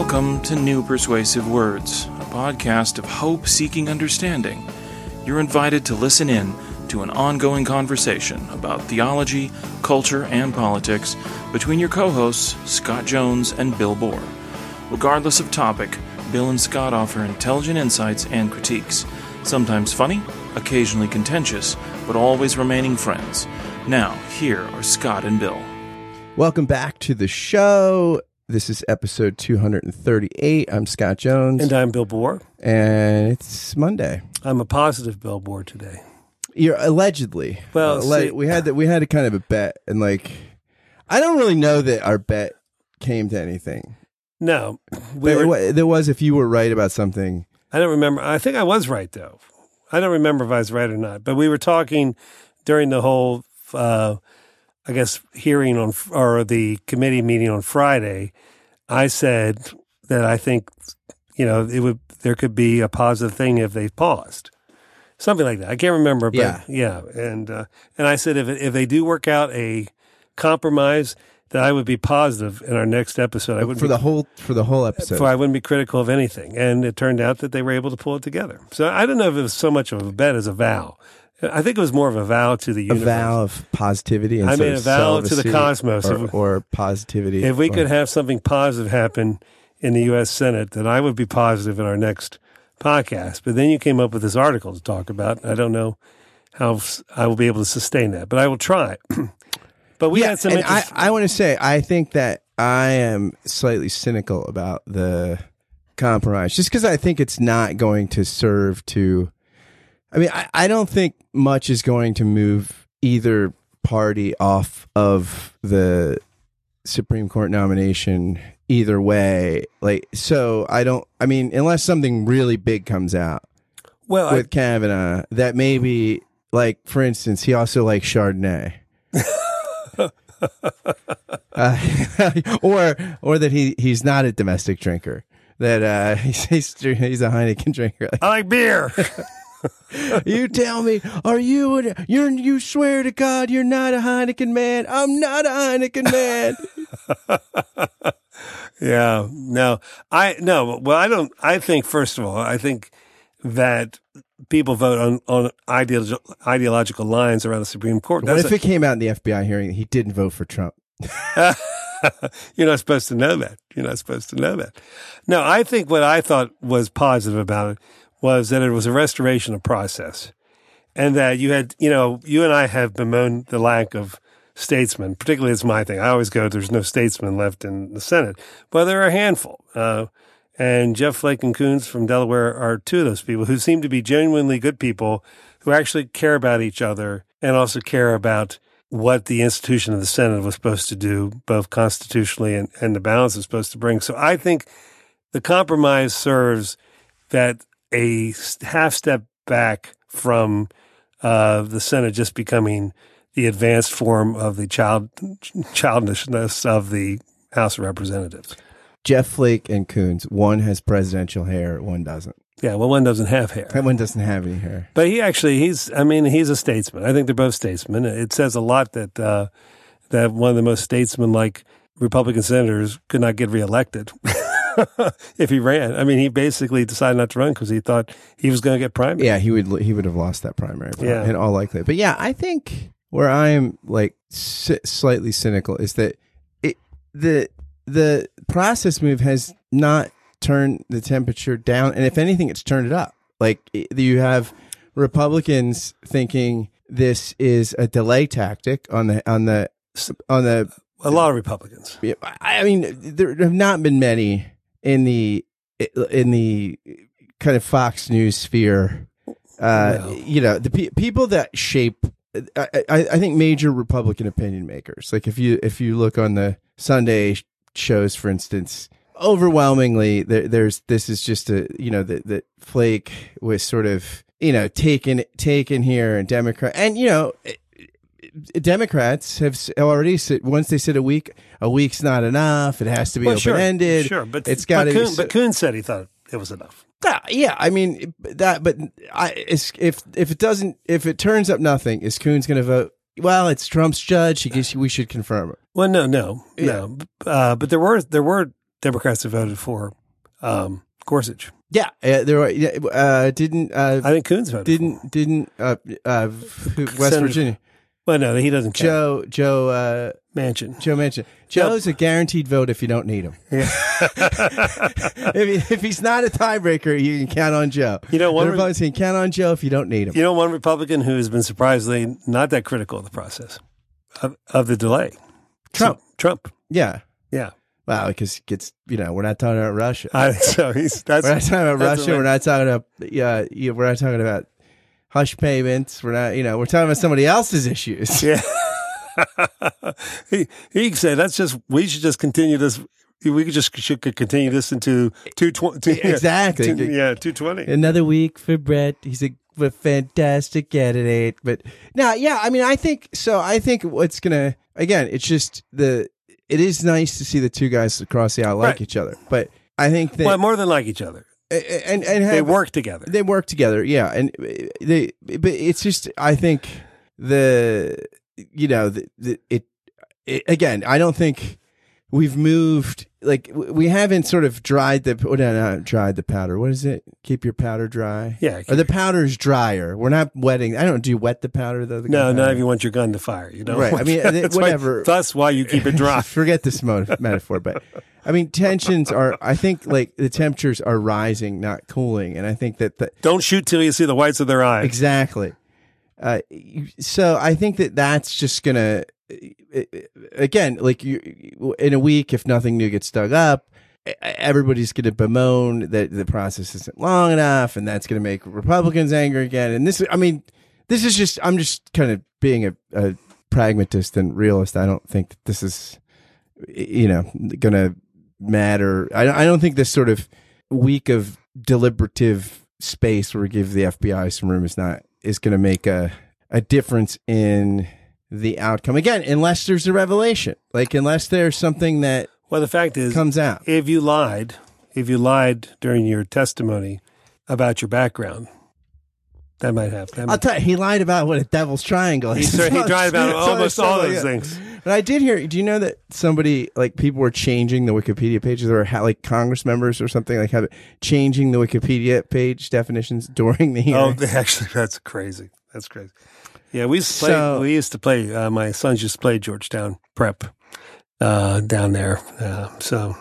Welcome to New Persuasive Words, a podcast of hope seeking understanding. You're invited to listen in to an ongoing conversation about theology, culture, and politics between your co hosts, Scott Jones and Bill Borror. Regardless of topic, Bill and Scott offer intelligent insights and critiques, sometimes funny, occasionally contentious, but always remaining friends. Now, here are Scott and Bill. Welcome back to the show. This is episode 238. I'm Scott Jones. And I'm Bill Borror. And it's Monday. I'm a positive Bill Borror today. You're allegedly. Well, Alle- see- we had that. We had a kind of a bet, and like, I don't really know that our bet came to anything. No, we were, wa- there was if you were right about something. I don't remember. I think I was right though. I don't remember if I was right or not. But we were talking during the whole, uh, I guess, hearing on or the committee meeting on Friday. I said that I think, you know, it would there could be a positive thing if they paused, something like that. I can't remember, but Yeah. yeah, and uh, and I said if if they do work out a compromise, that I would be positive in our next episode. I would for the whole for the whole episode. so I wouldn't be critical of anything. And it turned out that they were able to pull it together. So I don't know if it was so much of a bet as a vow. I think it was more of a vow to the universe. a vow of positivity. And I made a vow to the cosmos. or, or positivity. If we or- could have something positive happen in the U.S. Senate, then I would be positive in our next podcast. But then you came up with this article to talk about. I don't know how I will be able to sustain that, but I will try. but we yeah, had some and I. I want to say I think that I am slightly cynical about the compromise, just because I think it's not going to serve to. I mean, I, I don't think much is going to move either party off of the Supreme Court nomination either way. Like, so I don't. I mean, unless something really big comes out well, I- with Kavanaugh, that maybe, like, for instance, he also likes Chardonnay. uh, or or that he he's not a domestic drinker. That uh, he's he's, he's a Heineken drinker. I like beer. you tell me, are you an, you're you swear to God you're not a Heineken man? I'm not a Heineken man. Yeah, no, I no. Well, I don't. I think first of all, I think that people vote on on ideological ideological lines around the Supreme Court. what That's if it came out in the FBI hearing that he didn't vote for Trump? you're not supposed to know that. You're not supposed to know that. No, I think what I thought was positive about it was that it was a restoration of process, and that you had, you know, you and I have bemoaned the lack of statesmen. Particularly, it's my thing. I always go, "There's no statesmen left in the Senate," but there are a handful. Uh, and Jeff Flake and Coons from Delaware are two of those people who seem to be genuinely good people who actually care about each other and also care about what the institution of the Senate was supposed to do, both constitutionally and, and the balance it's supposed to bring. So I think the compromise serves that a half step back from uh, the Senate just becoming the advanced form of the child childishness of the House of Representatives. Jeff Flake and Coons. One has presidential hair, one doesn't. Yeah, well, one doesn't have hair. That one doesn't have any hair. But he actually, he's, I mean, he's a statesman. I think they're both statesmen. It says a lot that, uh, that one of the most statesman-like Republican senators could not get reelected if he ran. I mean, he basically decided not to run because he thought he was going to get primary. Yeah, he would he would have lost that primary. Yeah. in all likelihood. But yeah, I think where I am like si- slightly cynical is that it the the process move has not turned the temperature down, and if anything, it's turned it up. Like it- you have Republicans thinking this is a delay tactic on the on the on the A lot of Republicans. I mean, there have not been many in the in the kind of Fox News sphere. Uh, Well. You know, the pe- people that shape. I, I, I think major Republican opinion makers. Like if you if you look on the Sunday shows, for instance, overwhelmingly there, there's this is just a you know that that Flake was sort of you know taken taken here and Democrat and you know Democrats have already said once they said a week, a week's not enough. It has to be Well, open ended. Sure, but it's got but. Kuhn, but Kuhn said he thought it was enough. Ah, yeah, I mean that, but I if if it doesn't if it turns up nothing, is Coons going to vote? Well, it's Trump's judge. He guess we should confirm it. Well, no, no, no. Uh, but there were there were Democrats have voted for um, Gorsuch. Yeah, uh, there were, uh, didn't uh, I think Coons voted. didn't didn't uh, uh, West Senator- Virginia Well, no, he doesn't. Count. Joe Joe uh, Manchin. Joe Manchin Joe's a guaranteed vote if you don't need him. if, he, if he's not a tiebreaker, you can count on Joe. You know, one the re- can count on Joe if you don't need him. You know, one Republican who has been surprisingly not that critical of the process of, of the delay. Trump. Trump. Yeah. Yeah. Wow, because it gets you know we're not talking about Russia. I, so he's that's we're not talking about Russia. We're not talking about yeah. yeah, We're not talking about hush payments. We're not you know we're talking about somebody else's issues. Yeah. he he said that's just we should just continue this. We could just should continue this into two twenty. Exactly. Yeah, two twenty. Another week for Brett. He's a, a fantastic candidate. But now, yeah, I mean, I think so. I think what's gonna again, it's just the. It is nice to see the two guys across the aisle like Right. each other, but I think that Well, more than like each other. And and They work together. They work together, yeah, and they. But it's just, I think the, you know, the, the it, it again. I don't think we've moved like we haven't sort of dried the oh, no, no, dried the powder. What is it? Keep your powder dry. Yeah. Or the powder's drier. We're not wetting. I don't do you wet the powder though. The No, not if you want your gun to fire. You know, Right. I mean, That's why- whatever. that's why you keep it dry. Forget this metaphor, but I mean, tensions are. I think like the temperatures are rising, not cooling, and I think that the, Don't shoot till you see the whites of their eyes. Exactly. Uh, so I think that that's just gonna, Uh, again, like you, in a week, if nothing new gets dug up, everybody's gonna bemoan that the process isn't long enough, and that's gonna make Republicans angry again. And this, I mean, this is just, I'm just kind of being a, a pragmatist and realist. I don't think that this is, you know, gonna matter. I, I don't think this sort of week of deliberative space where we give the FBI some room is not is going to make a a difference in the outcome again unless there's a revelation like unless there's something that Well, the fact is, comes out if you lied, if you lied during your testimony about your background, that might happen. That I'll might- tell you he lied about what a devil's triangle he, is he tried about almost all those things. But I did hear. Do you know that somebody like people were changing the Wikipedia pages? or like Congress members or something like have changing the Wikipedia page definitions during the oh, hearing. Oh, actually, that's crazy. That's crazy. Yeah, we used to play. So- we used to play. Uh, my sons used to play Georgetown Prep uh, down there. Uh, so,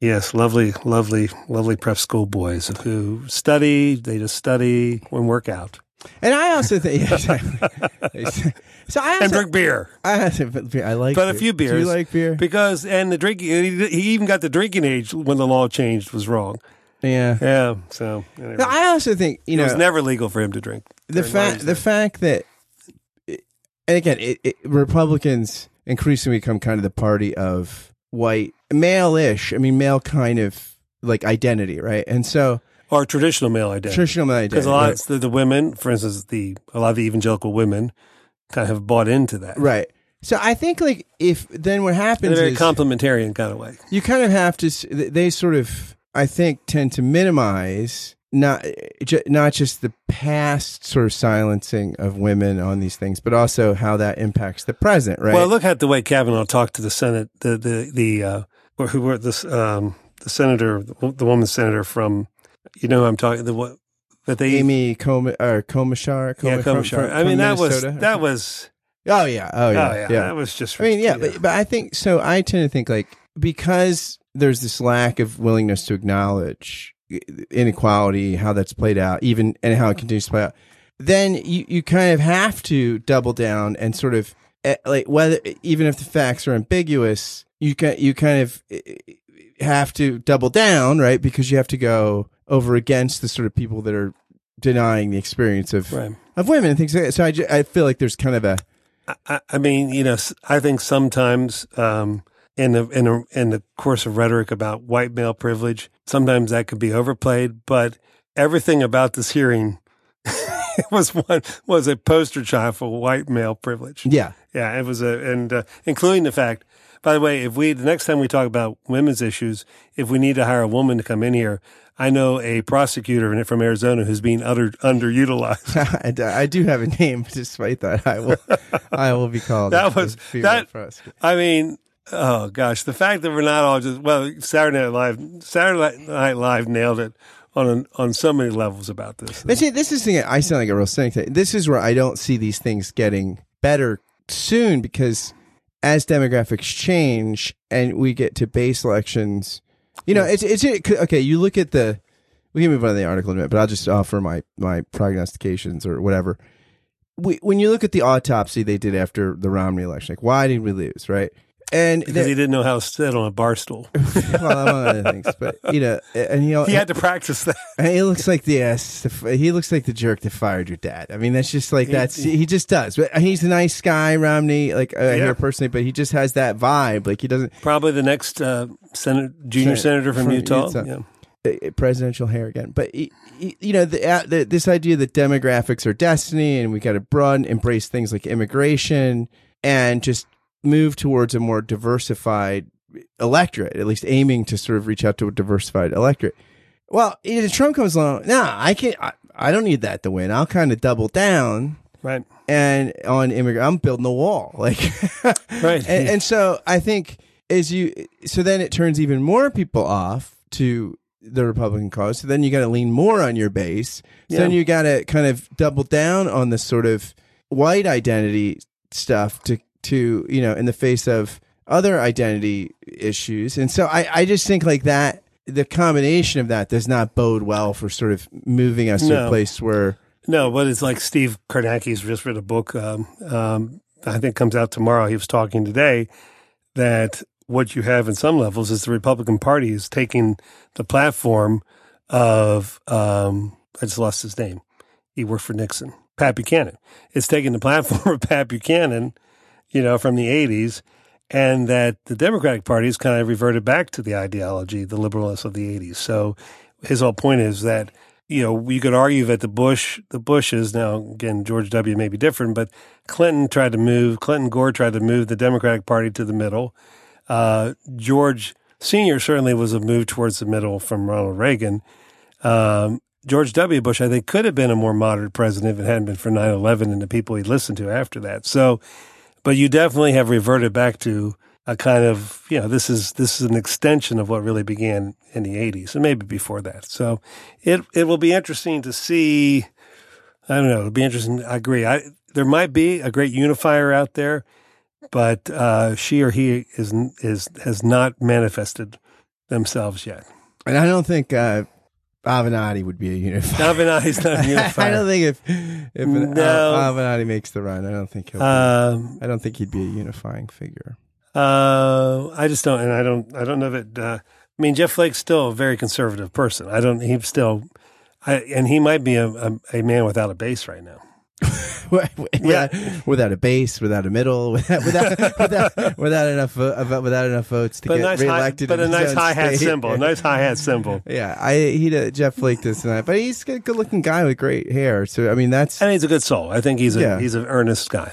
yes, lovely, lovely, lovely prep school boys who study. They just study and work out and I also think, yeah, so I and drink beer. I, also, I like, But a beer. few Do you like beer? Because and the drinking, he even got the drinking age when the law changed was wrong. Yeah. Yeah, so anyway. No, I also think you know it was never legal for him to drink. the during while he fact the fact that and again it, it, Republicans increasingly become kind of the party of white male-ish. I mean male kind of like identity, right? And so or traditional male identity. traditional male identity, Because a lot right? of the, the women, for instance, the a lot of the evangelical women kind of have bought into that right. So I think like if then what in a happens very is complementarian kind of way. you kind of have to they sort of i think tend to minimize not not just the past sort of silencing of women on these things but also how that impacts the present right Well, look at the way Kavanaugh talked to the Senate, the the the uh, or who were this um, the senator, the woman senator from, you know, who I'm talking the what that they amy Com- or Komishar, yeah, from- from- I mean, that was that was oh yeah oh yeah oh yeah, yeah that was just. I mean, yeah, ridiculous. but, but I think so. I tend to think like because there's this lack of willingness to acknowledge inequality, how that's played out, even and how it continues to play out. Then you, you kind of have to double down and sort of eh, like whether even if the facts are ambiguous, you can you kind of eh, have to double down, right? Because you have to go over against the sort of people that are denying the experience of right. of women and things like that. So I, I feel like there's kind of a I, I mean, you know, I think sometimes um, in the in in the course of rhetoric about white male privilege, sometimes that could be overplayed. But everything about this hearing was one was a poster child for white male privilege. yeah Yeah, it was a, and uh, including the fact. By the way, if we the next time we talk about women's issues, if we need to hire a woman to come in here, I know a prosecutor in- from Arizona who's being utter, underutilized. I do have a name, despite that. I will, I will be called. That was- that- prosecutor. I mean, Oh gosh, the fact that we're not all just well, Saturday Night Live, Saturday Night Live nailed it on on so many levels about this. But see, this is the thing. I sound like a real cynic. This is where I don't see these things getting better soon because as demographics change and we get to base elections, you know, it's it's it, okay. You look at the. We can move on to the article in a minute, but I'll just offer my my prognostications or whatever. We, when you look at the autopsy they did after the Romney election, like why did we lose, right? And because there- he didn't know how to sit on a bar stool. well, among other things, but you know, and you know, He had to practice that. and he looks like the ass. He looks like the jerk that fired your dad. I mean, that's just like that's he just does. But he's a nice guy, Romney. Like I Yeah. hear personally, but he just has that vibe. Like he doesn't Probably the next uh, Senate, junior Sen- senator from, from Utah. Utah. Yeah. uh, presidential hair again. But he, he- you know, the, uh, the this idea that demographics are destiny, and we got to broaden, embrace things like immigration, and just move towards a more diversified electorate. At least aiming to sort of reach out to a diversified electorate. Well, if Trump comes along. Nah, I can't. I, I don't need that to win. I'll kind of double down Right. and on immigrant. I'm building a wall, like Right. and, and so I think as you, so then it turns even more people off to the Republican cause. So then you got to lean more on your base. So then you got to kind of double down on the sort of white identity stuff to to you know in the face of other identity issues. And so I I just think like that the combination of that does not bode well for sort of moving us to a place where No, but it's like Steve Kornacki's just written a book. Um, um, I think comes out tomorrow. He was talking today that what you have in some levels is the Republican Party is taking the platform of um, I just lost his name. He worked for Nixon, Pat Buchanan. It's taking the platform of Pat Buchanan, you know, from the '80s, and that the Democratic Party has kind of reverted back to the ideology, the liberalness of the '80s. So his whole point is that you know, you could argue that the Bush, the Bushes, now again, George W. may be different, but Clinton tried to move, Clinton Gore tried to move the Democratic Party to the middle. Uh, George Sr. certainly was a move towards the middle from Ronald Reagan. Um, George W. Bush, I think, could have been a more moderate president if it hadn't been for 9 11 and the people he listened to after that. So, but you definitely have reverted back to a kind of, you know, this is this is an extension of what really began in the 80s and maybe before that. So it it will be interesting to see. I don't know. It'll be interesting. I agree. I there might be a great unifier out there, but uh, she or he is is has not manifested themselves yet. and I don't think uh Avenatti would be a unifier. Avenatti's not a unifier. I don't think if if an, No. Al- Avenatti makes the run, I don't think he'll. be- Um, I don't think he'd be a unifying figure. Uh, I just don't, and I don't, I don't know that. Uh, I mean, Jeff Flake's still a very conservative person. I don't. He's still, I, and he might be a, a, a man without a base right now. without, without a base, without a middle, without without without, without enough vo- without enough votes to But get nice, high, reelected. but in a nice hi hat cymbal, a nice hi hat cymbal. Yeah, I he uh, Jeff Flake does not, but he's a good looking guy with great hair. So I mean, that's And he's a good soul. I think he's a Yeah. he's an earnest guy.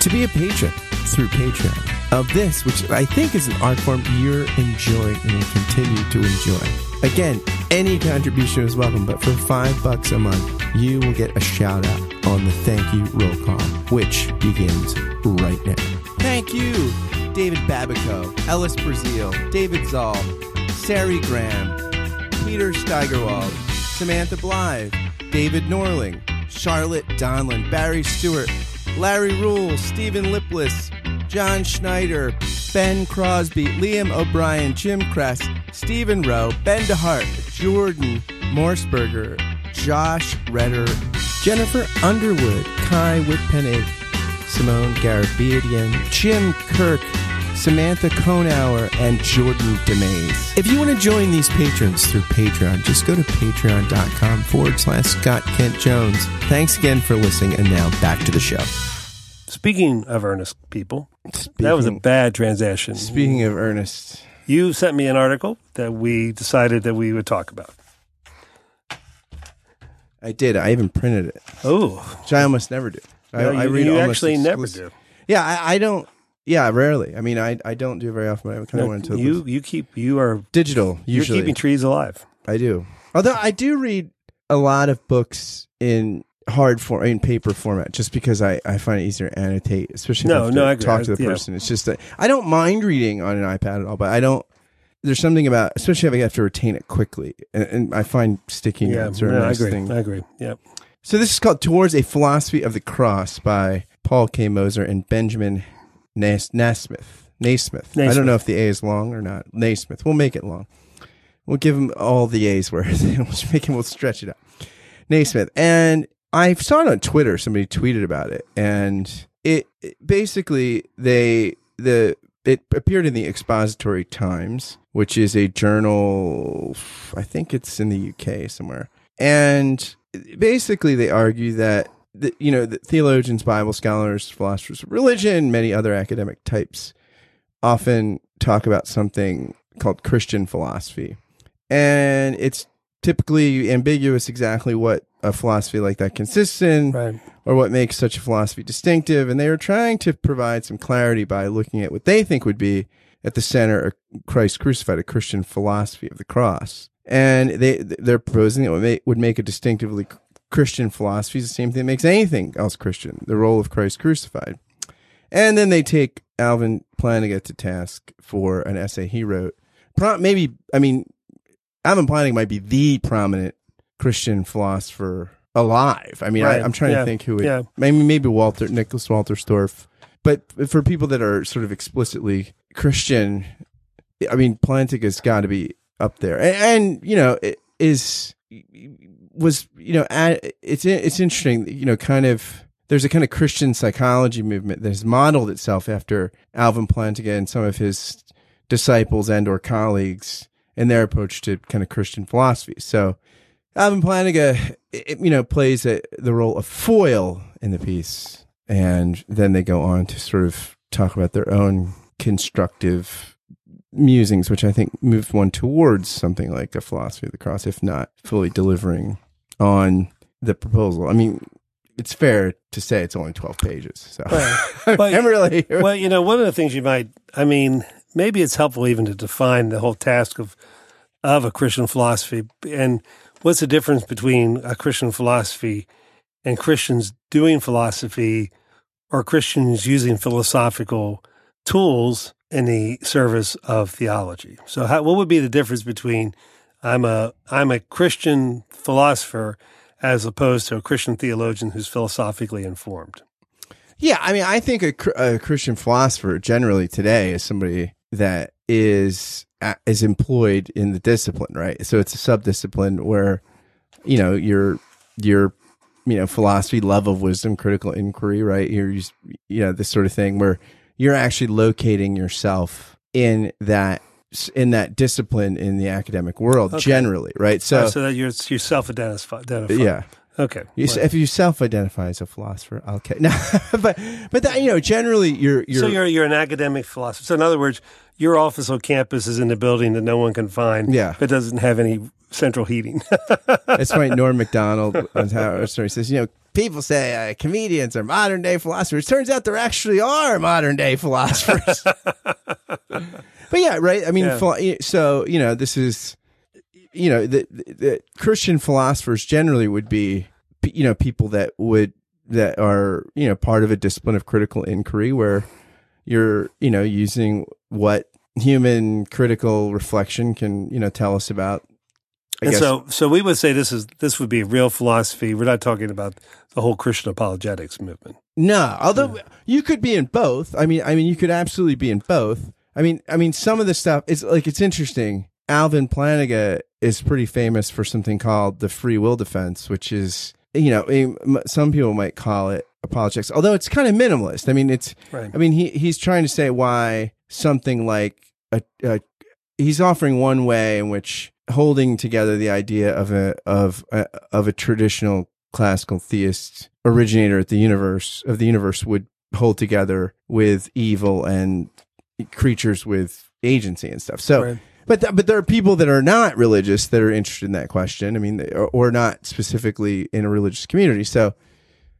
to be a patron through Patreon of this, which I think is an art form you're enjoying and will continue to enjoy. Again, any contribution is welcome, but for five bucks a month, you will get a shout out on the thank you roll call, which begins right now. Thank you, David Babico, Ellis Brazil, David Zoll, Sari Graham, Peter Steigerwald, Samantha Blythe, David Norling, Charlotte Donlin, Barry Stewart, Larry Rule, Stephen Lipless, John Schneider, Ben Crosby, Liam O'Brien, Jim Kress, Stephen Rowe, Ben DeHart, Jordan Morseberger, Josh Redder, Jennifer Underwood, Kai Whitpennig, Simone Garabedian, Jim Kirk, Samantha Konauer, and Jordan DeMays. If you want to join these patrons through Patreon, just go to patreon.com forward slash Scott Kent Jones. Thanks again for listening, and now back to the show. Speaking of earnest people, that was a bad transaction. Speaking of earnest, You sent me an article that we decided that we would talk about. I did. I even printed it, Oh, which I almost never do. I, no, I you, read you almost actually never do. Yeah, I, I don't. Yeah, rarely. I mean, I I don't do it very often. But I kind of No, wanted to. you you keep you are digital usually. you're keeping trees alive. I do. Although I do read a lot of books in hard form, in paper format, just because I, I find it easier to annotate, especially No, I no, I agree. talk to the I- yeah. person. It's just that I don't mind reading on an iPad at all, but I don't. There's something about, especially if I have to retain it quickly, and, and I find sticky Yeah, notes are no, I nice agree. thing. I agree. Yeah. So this is called "Towards a Philosophy of the Cross" by Paul K. Moser and Benjamin Nas- Nasmith. Naismith. I don't know if the A is long or not. Naismith. We'll make it long. We'll give him all the A's where we'll make him. We'll stretch it out. Naismith. And I saw it on Twitter. Somebody tweeted about it, and it, it basically they the it appeared in the Expository Times, which is a journal. I think it's in the UK somewhere, and basically they argue that the, you know the theologians, Bible scholars, philosophers of religion, many other academic types often talk about something called Christian philosophy, and it's typically ambiguous exactly what a philosophy like that consists in Right. or what makes such a philosophy distinctive. And they are trying to provide some clarity by looking at what they think would be at the center of Christ crucified, a Christian philosophy of the cross. And they they're proposing that would make, would make a distinctively Christian philosophy is the same thing that makes anything else Christian, the role of Christ crucified. And then they take Alvin Plantinga to task for an essay he wrote. Maybe, I mean, Alvin Plantinga might be the prominent Christian philosopher alive. I mean, Right. I, I'm trying Yeah. to think who would, Yeah. maybe, maybe Walter, Nicholas Wolterstorff. But for people that are sort of explicitly Christian, I mean, Plantinga's got to be up there. And, and you know, it is, was, you know, it's, it's interesting, you know, kind of, there's a kind of Christian psychology movement that has modeled itself after Alvin Plantinga and some of his disciples and or colleagues and their approach to kind of Christian philosophy. So Alvin Plantinga, you know, plays a, the role of foil in the piece, and then they go on to sort of talk about their own constructive musings, which I think moved one towards something like a philosophy of the cross, if not fully delivering on the proposal. I mean, it's fair to say it's only twelve pages, so. But- I'm really Well, you know, one of the things you might, I mean, maybe it's helpful even to define the whole task of of a Christian philosophy. And what's the difference between a Christian philosophy and Christians doing philosophy or Christians using philosophical tools in the service of theology. So, how, what would be the difference between I'm a I'm a Christian philosopher as opposed to a Christian theologian who's philosophically informed? Yeah, I mean, I think a, a Christian philosopher generally today is somebody that is is employed in the discipline, right? So it's a subdiscipline where, you know, your your you know philosophy, love of wisdom, critical inquiry, right? You're you know this sort of thing where you're actually locating yourself in that in that discipline in the academic world Okay. generally, right? So, So, so that you're you self-identify. yeah. Okay. You, Well, if you self-identify as a philosopher, okay. No, but but that, you know, generally, you're you're so you're you're an academic philosopher. So in other words, your office on campus is in a building that no one can find. Yeah. That doesn't have any central heating. That's funny. Norm Macdonald on Howard Stern says, you know, people say uh, comedians are modern day philosophers. Turns out there actually are modern day philosophers. but yeah, right. I mean, Yeah. so you know, this is, you know, the, the, the Christian philosophers generally would be, you know, people that would that are you know part of a discipline of critical inquiry where you're you know using what human critical reflection can you know tell us about. I and guess so so we would say this is this would be real philosophy. We're not talking about the whole Christian apologetics movement. No, although you could be in both. I mean, I mean, you could absolutely be in both. I mean, I mean, some of the stuff is like it's interesting. Alvin Plantinga is pretty famous for something called the free will defense, which is you know some people might call it apologetics, although it's kind of minimalist. I mean, it's Right. I mean, he he's trying to say why something like a, a he's offering one way in which holding together the idea of a of a, of a traditional classical theist originator at the universe of the universe would hold together with evil and creatures with agency and stuff. So, Right. but th- but there are people that are not religious that are interested in that question. I mean, they- or, or not specifically in a religious community. So,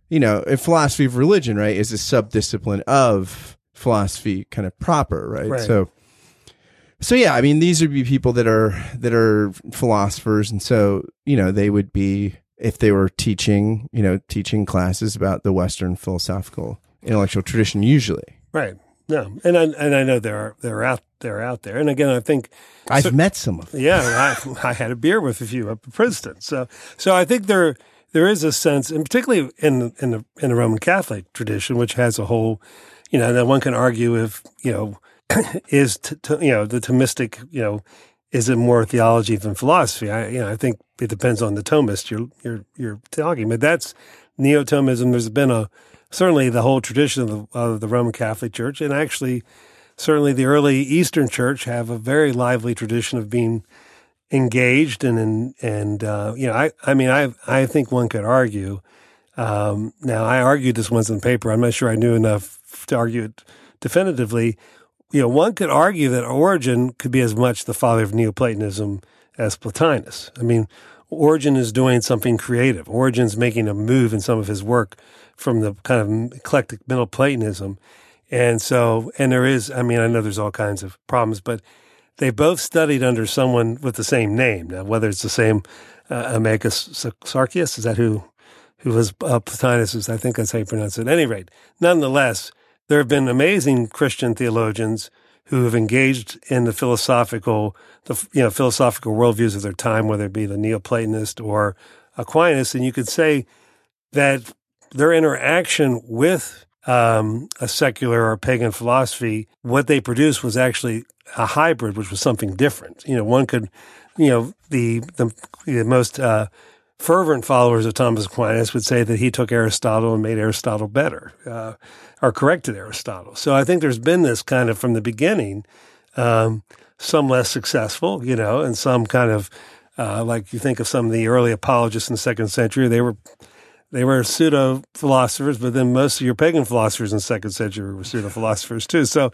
you know, a philosophy of religion, right, is a subdiscipline of philosophy, kind of proper, right? Right. So, so yeah, I mean, these would be people that are that are philosophers, and so you know, they would be if they were teaching, you know, teaching classes about the Western philosophical intellectual tradition, usually. Right. No, and I and I know they're they're out they're out there. And again, I think I've met some of them. Yeah, I, I had a beer with a few up at Princeton. So, so I think there there is a sense, and particularly in in the in the Roman Catholic tradition, which has a whole, you know, that one can argue if you know is t- t- you know the Thomistic, you know, is it more theology than philosophy? I you know I think it depends on the Thomist you're you're you're talking, but that's neo-Thomism. There's been a certainly the whole tradition of the, of the Roman Catholic Church, and actually certainly the early Eastern Church have a very lively tradition of being engaged and and, and uh, you know I I mean I I think one could argue. Um, now I argued this once in paper. I'm not sure I knew enough to argue it definitively. You know, one could argue that Origen could be as much the father of Neoplatonism as Plotinus. I mean, Origen is doing something creative. Origen's making a move in some of his work from the kind of eclectic Middle Platonism. And so, and there is, I mean, I know there's all kinds of problems, but they both studied under someone with the same name. Now, whether it's the same uh, Amicus Sarkius, is that who, who was uh, Plotinus? I think that's how you pronounce it. At any rate, nonetheless, there have been amazing Christian theologians who have engaged in the philosophical, the you know philosophical worldviews of their time, whether it be the Neoplatonist or Aquinas, and you could say that their interaction with um, a secular or pagan philosophy, what they produced was actually a hybrid, which was something different. You know, one could, you know, the the, the most uh, fervent followers of Thomas Aquinas would say that he took Aristotle and made Aristotle better, uh, or corrected Aristotle. So I think there's been this kind of from the beginning, um, some less successful, you know, and some kind of uh, like you think of some of the early apologists in the second century, they were they were pseudo philosophers, but then most of your pagan philosophers in the second century were pseudo philosophers too. So,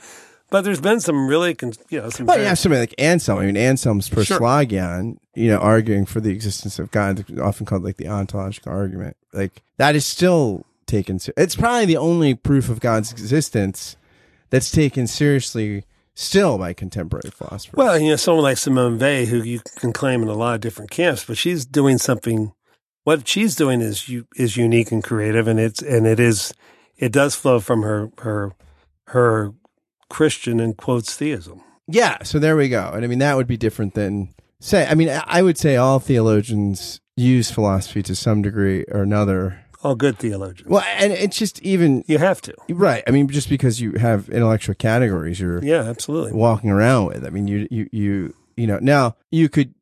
but there's been some really, con- you know, some. Well, very- you have somebody like Anselm. I mean, Anselm's Sure. Proslogion, you know, arguing for the existence of God, often called like the ontological argument. Like that is still taken. ser- It's probably the only proof of God's existence that's taken seriously still by contemporary philosophers. Well, you know, someone like Simone Weil, who you can claim in a lot of different camps, but she's doing something. What she's doing is you is unique and creative, and it's and it is it does flow from her her her Christian and quotes theism. Yeah, so there we go. And I mean, that would be different than say. I mean, I would say all theologians use philosophy to some degree or another. All good theologians. Well, and it's just even you have to. right. I mean, just because you have intellectual categories, you're Yeah, absolutely. walking around with. I mean, you you you you know. Now you could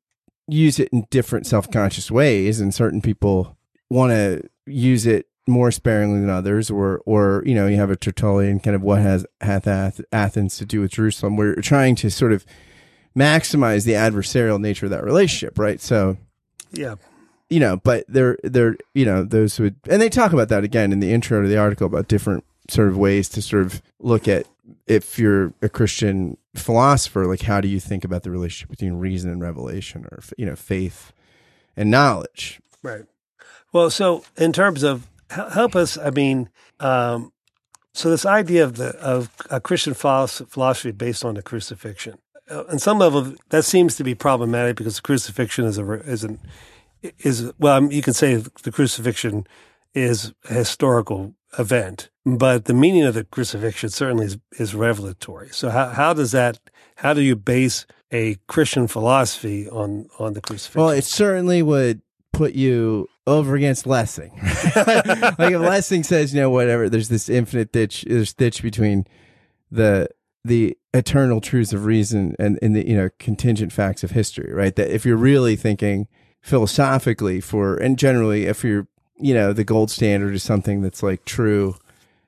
use it in different self-conscious ways, and certain people want to use it more sparingly than others, or or you know, you have a Tertullian kind of what has hath Athens to do with Jerusalem. We're trying to sort of maximize the adversarial nature of that relationship, right? So Yeah. You know, but they're they're you know those would and they talk about that again in the intro to the article about different sort of ways to sort of look at if you're a Christian philosopher, like how do you think about the relationship between reason and revelation, or you know, faith and knowledge? Right. Well, so in terms of help us, I mean, um, so this idea of the of a Christian philosophy, based on the crucifixion, uh, on some level, that seems to be problematic because the crucifixion is a is an is well, you can say the crucifixion is a historical event, but the meaning of the crucifixion certainly is, is revelatory. So how how does that how do you base a Christian philosophy on on the crucifixion? Well, it certainly would put you over against Lessing. like if Lessing says, you know, whatever, there's this infinite ditch, there's ditch between the the eternal truths of reason and, and the you know contingent facts of history, right? That if you're really thinking philosophically for and generally if you're you know the gold standard is something that's like true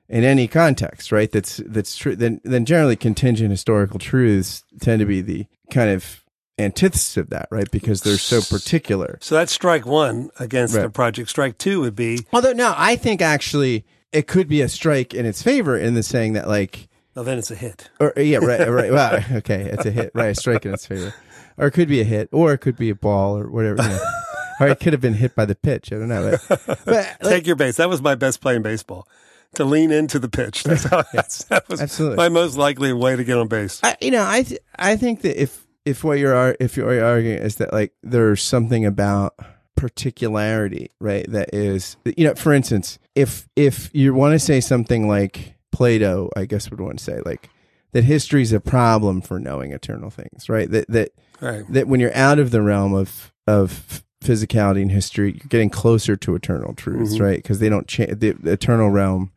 in any context, right? That's that's true. Then then generally contingent historical truths tend to be the kind of antithesis of that, right? Because they're so particular. So that's strike one against Right. the project. Strike two would be Although no, I think actually it could be a strike in its favor in the saying that like well, then it's a hit. or yeah, right, right. Well, okay, it's a hit, right? A strike in its favor, or it could be a hit, or it could be a ball, or whatever. You know. or it could have been hit by the pitch. I don't know. But, but like, Take your base. That was my best play in baseball. To lean into the pitch. That's how, that was Absolutely. my most likely way to get on base. I, you know, I th- I think that if if what you're if you're arguing is that like there's something about particularity, right? That is, you know, for instance, if if you want to say something like Plato, I guess would want to say like that history is a problem for knowing eternal things, right? That that Right. that when you're out of the realm of of physicality and history, you're getting closer to eternal truths, Mhm. right? Because they don't change. The, the eternal realm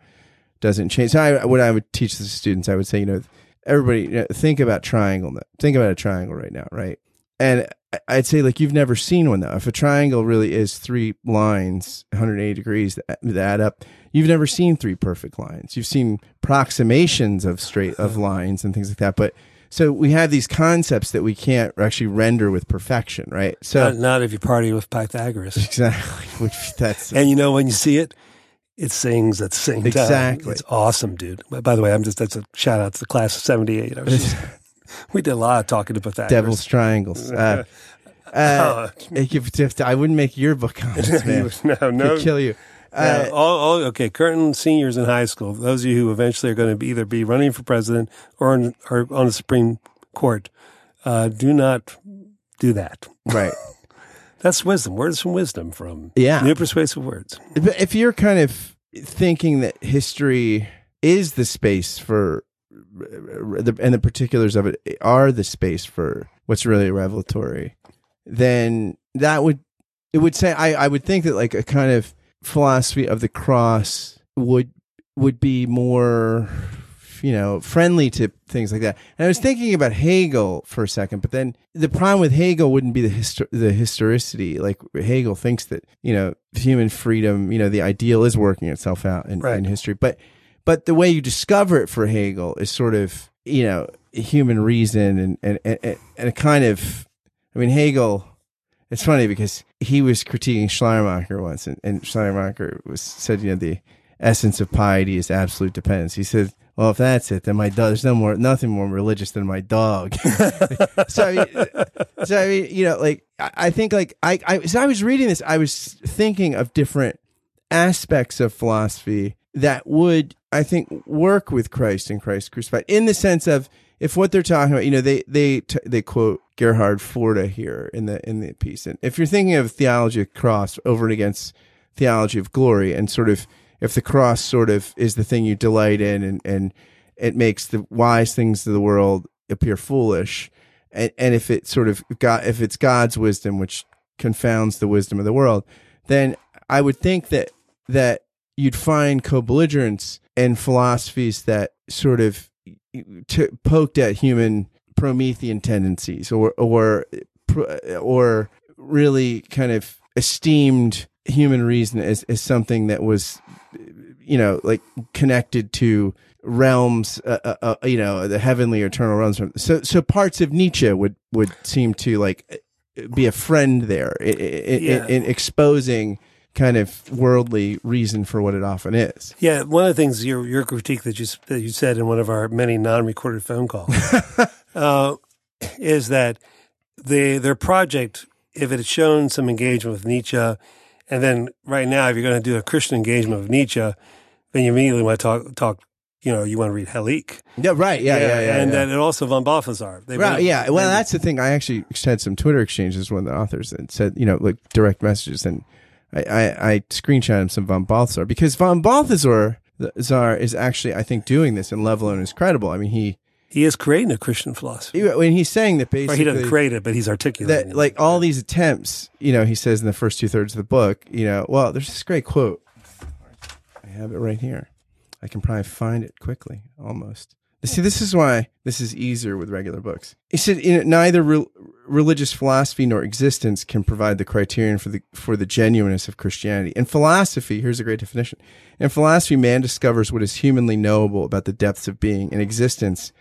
doesn't change. So I, what I would teach the students, I would say, you know, everybody you know, think about triangle. Think about a triangle right now, right? And I'd say like you've never seen one though. If a triangle really is three lines, 180 degrees that, that add up, you've never seen three perfect lines. You've seen approximations of straight of lines and things like that, but so we have these concepts that we can't actually render with perfection, right? So Not, not if you party with Pythagoras. exactly, which that's And you know when you see it, it sings at the same time. Exactly. It's awesome, dude. By- the way, I'm just that's a shout out to the class of '78. I was just, we did a lot of talking to Pythagoras. devil's triangles. Uh, uh, if- I wouldn't make your book on this, man. no, no, Could kill you. Uh, Yeah, all, all, okay, current seniors in high school, those of you who eventually are going to be either be running for president or, in, or on the Supreme Court, uh, do not do that. right. That's wisdom. Words from wisdom from Yeah. new persuasive words. But if you're kind of thinking that history is the space for the, and the particulars of it are the space for what's really revelatory, then that would it would say I, I would think that like a kind of philosophy of the cross would would be more you know friendly to things like that. And I was thinking about Hegel for a second, but then the problem with Hegel wouldn't be the histo- the historicity. Like Hegel thinks that you know human freedom, you know, the ideal is working itself out in, Right. in history, but but the way you discover it for Hegel is sort of you know human reason and and and, and a kind of I mean Hegel. It's funny because he was critiquing Schleiermacher once, and, and Schleiermacher was said, you know, the essence of piety is absolute dependence. He said, "Well, if that's it, then my dog. There's no more, nothing more religious than my dog." so, I mean, so I mean, you know, like I, I think, like I, I, as I was reading this, I was thinking of different aspects of philosophy that would, I think, work with Christ and Christ crucified in the sense of if what they're talking about, you know, they they they quote Gerhard Forde here in the in the piece, and if you're thinking of theology of cross over and against theology of glory, and sort of if the cross sort of is the thing you delight in, and and it makes the wise things of the world appear foolish, and and if it sort of got if it's God's wisdom which confounds the wisdom of the world, then I would think that that you'd find co-belligerence in philosophies that sort of t- poked at human Promethean tendencies, or or or really kind of esteemed human reason as, as something that was, you know, like connected to realms, uh, uh, uh, you know, the heavenly eternal realms. So so parts of Nietzsche would would seem to like be a friend there in, in, Yeah. in exposing kind of worldly reason for what it often is. Yeah, one of the things your your critique that you that you said in one of our many non-recorded phone calls uh, is that the their project, if it had shown some engagement with Nietzsche, and then right now, if you're going to do a Christian engagement with Nietzsche, then you immediately want to talk talk. You know, you want to read Hellique, Yeah, right. Yeah, yeah, yeah. and yeah. then also von Balthasar. They Right, yeah. Well, that's the thing. I actually had some Twitter exchanges with the authors and said, you know, like direct messages, and I, I, I screenshot him some von Balthasar because von Balthasar the Czar is actually, I think, doing this, and Level is credible. I mean, he, he is creating a Christian philosophy. he when he's saying that Or basically he doesn't create it, but he's articulating that it. like all these attempts, you know, he says in the first two thirds of the book, you know, well, there's this great quote. I have it right here. I can probably find it quickly, almost. See, this is why this is easier with regular books. He said, neither re- religious philosophy nor existence can provide the criterion for the for the genuineness of Christianity. In philosophy, here's a great definition. In philosophy, man discovers what is humanly knowable about the depths of being. In existence,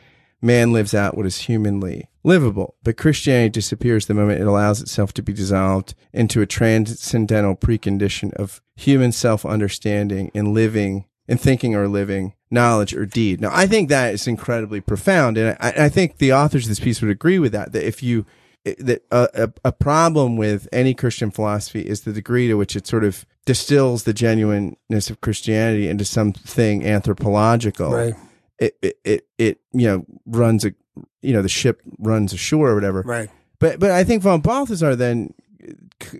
man lives out what is humanly livable. But Christianity disappears the moment it allows itself to be dissolved into a transcendental precondition of human self understanding in living, in thinking or living, knowledge or deed. Now, I think that is incredibly profound. And I, I think the authors of this piece would agree with that, that if you, eh, that a, a, problem with any Christian philosophy is the degree to which it sort of distills the genuineness of Christianity into something anthropological. Right. It, it, it, it, you know, runs a, you know, the ship runs ashore or whatever. Right. But, but I think von Balthasar then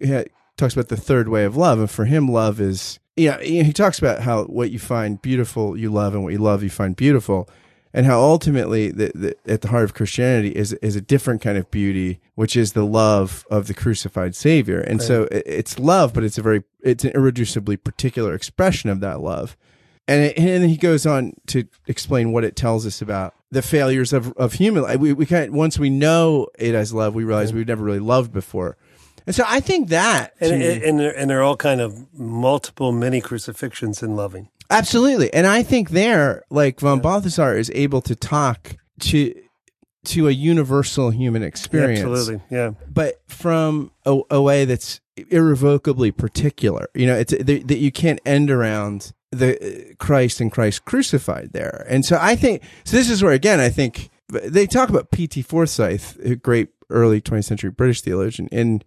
eh, talks about the third way of love. And for him, love is, know, he talks about how what you find beautiful, you love, and what you love, you find beautiful and how ultimately the, the, at the heart of Christianity is is a different kind of beauty, which is the love of the crucified Savior. And right. so it's love, but it's a very it's an irreducibly particular expression of that love. And it, and then he goes on to explain what it tells us about the failures of of human life. We we kind once we know it as love, we realize we've never really loved before. And so I think that, and and, and, they're, and they're all kind of multiple many crucifixions in loving. Absolutely. And I think there, like von Balthasar is able to talk to to a universal human experience. Absolutely. Yeah. But from a, a way that's irrevocably particular. You know, it's that you can't end around the uh, Christ and Christ crucified there. And so I think so this is where again I think they talk about P.T. Forsyth, a great early 20th century British theologian in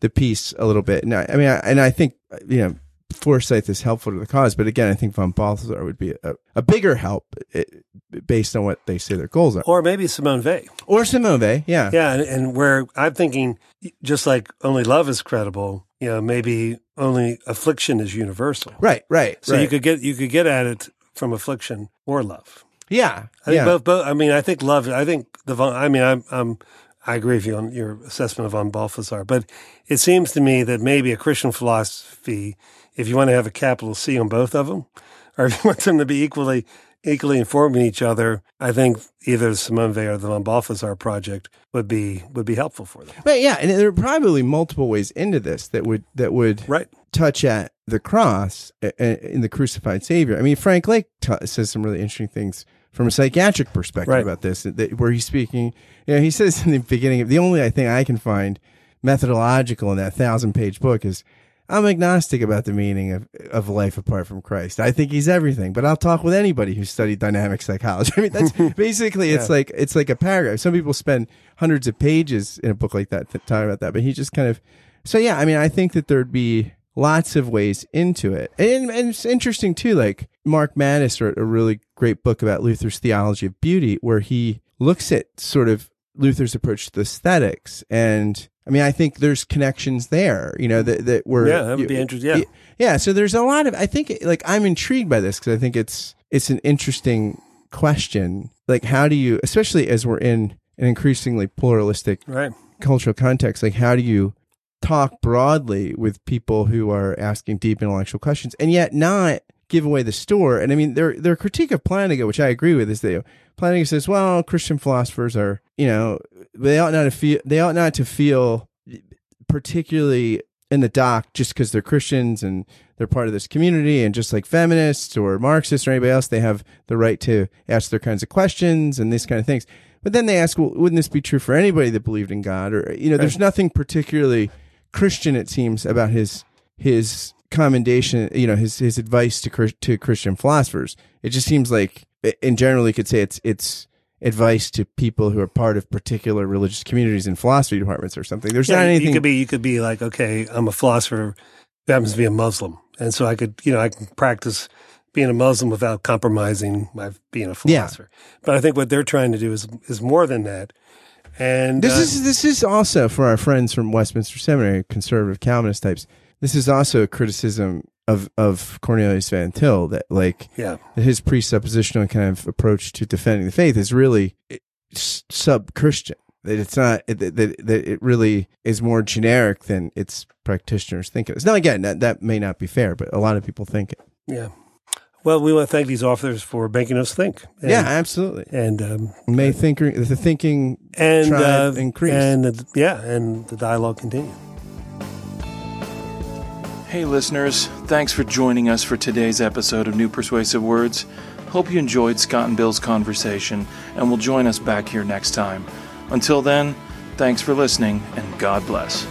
the piece a little bit. And I, I mean, I, and I think, you know, Forsyth is helpful to the cause, but again, I think von Balthasar would be a, a bigger help eh, based on what they say their goals are. Or maybe Simone Weil. Or Simone Weil, yeah. Yeah, and, and where I'm thinking, just like only love is credible, you know, maybe only affliction is universal. Right, right. So right. you could get you could get at it from affliction or love. Yeah, I think yeah. both. Both. I mean, I think love. I think the. I mean, I'm. I'm I agree with you on your assessment of von Balthasar, but it seems to me that maybe a Christian philosophy if you want to have a capital C on both of them, or if you want them to be equally equally informing each other, I think either Simone Weil or the von Balthasar project would be would be helpful for them. But yeah, and there are probably multiple ways into this that would that would right. touch at the cross in the crucified Savior. I mean, Frank Lake t- says some really interesting things from a psychiatric perspective right. about this, that, where he's speaking. You know, he says in the beginning, the only thing I can find methodological in that thousand page book is I'm agnostic about the meaning of, of life apart from Christ. I think he's everything, but I'll talk with anybody who studied dynamic psychology. I mean, that's basically, it's yeah. like, it's like a paragraph. Some people spend hundreds of pages in a book like that talking about that, but he just kind of, so yeah, I mean, I think that there'd be lots of ways into it. And, and it's interesting too, like Mark Mattes wrote a really great book about Luther's theology of beauty, where he looks at sort of Luther's approach to aesthetics and I mean, I think there's connections there, you know, that, that were. Yeah, that would be interesting. Yeah. Yeah. So there's a lot of, I think, like, I'm intrigued by this because I think it's, it's an interesting question. Like, how do you, especially as we're in an increasingly pluralistic right. cultural context, like, how do you talk broadly with people who are asking deep intellectual questions and yet not give away the store? And I mean, their, their critique of Plantinga, which I agree with, is that Plantinga says, well, Christian philosophers are, you know, they ought not to feel they ought not to feel particularly in the dock just because they're Christians and they're part of this community and just like feminists or Marxists or anybody else, they have the right to ask their kinds of questions and these kind of things. But then they ask, well, wouldn't this be true for anybody that believed in God? Or you know, there's nothing particularly Christian, it seems, about his his commendation, you know, his his advice to to Christian philosophers. It just seems like, in general, you could say it's it's advice to people who are part of particular religious communities in philosophy departments or something. There's yeah, not anything. You could be you could be like, okay, I'm a philosopher who happens to be a Muslim, and so I could you know I can practice being a Muslim without compromising my being a philosopher. Yeah. But I think what they're trying to do is is more than that. And this uh, is this is also for our friends from Westminster Seminary, conservative Calvinist types. This is also a criticism of of Cornelius Van Til that like yeah his presuppositional kind of approach to defending the faith is really sub Christian that it's not that, that, that it really is more generic than its practitioners think it is. Now again that that may not be fair, but a lot of people think it. Yeah. Well, we want to thank these authors for making us think. And, yeah, absolutely. and um, May thinker, the thinking and uh, increase. and uh, yeah, and the dialogue continue. Hey, listeners, thanks for joining us for today's episode of New Persuasive Words. Hope you enjoyed Scott and Bill's conversation and will join us back here next time. Until then, thanks for listening and God bless.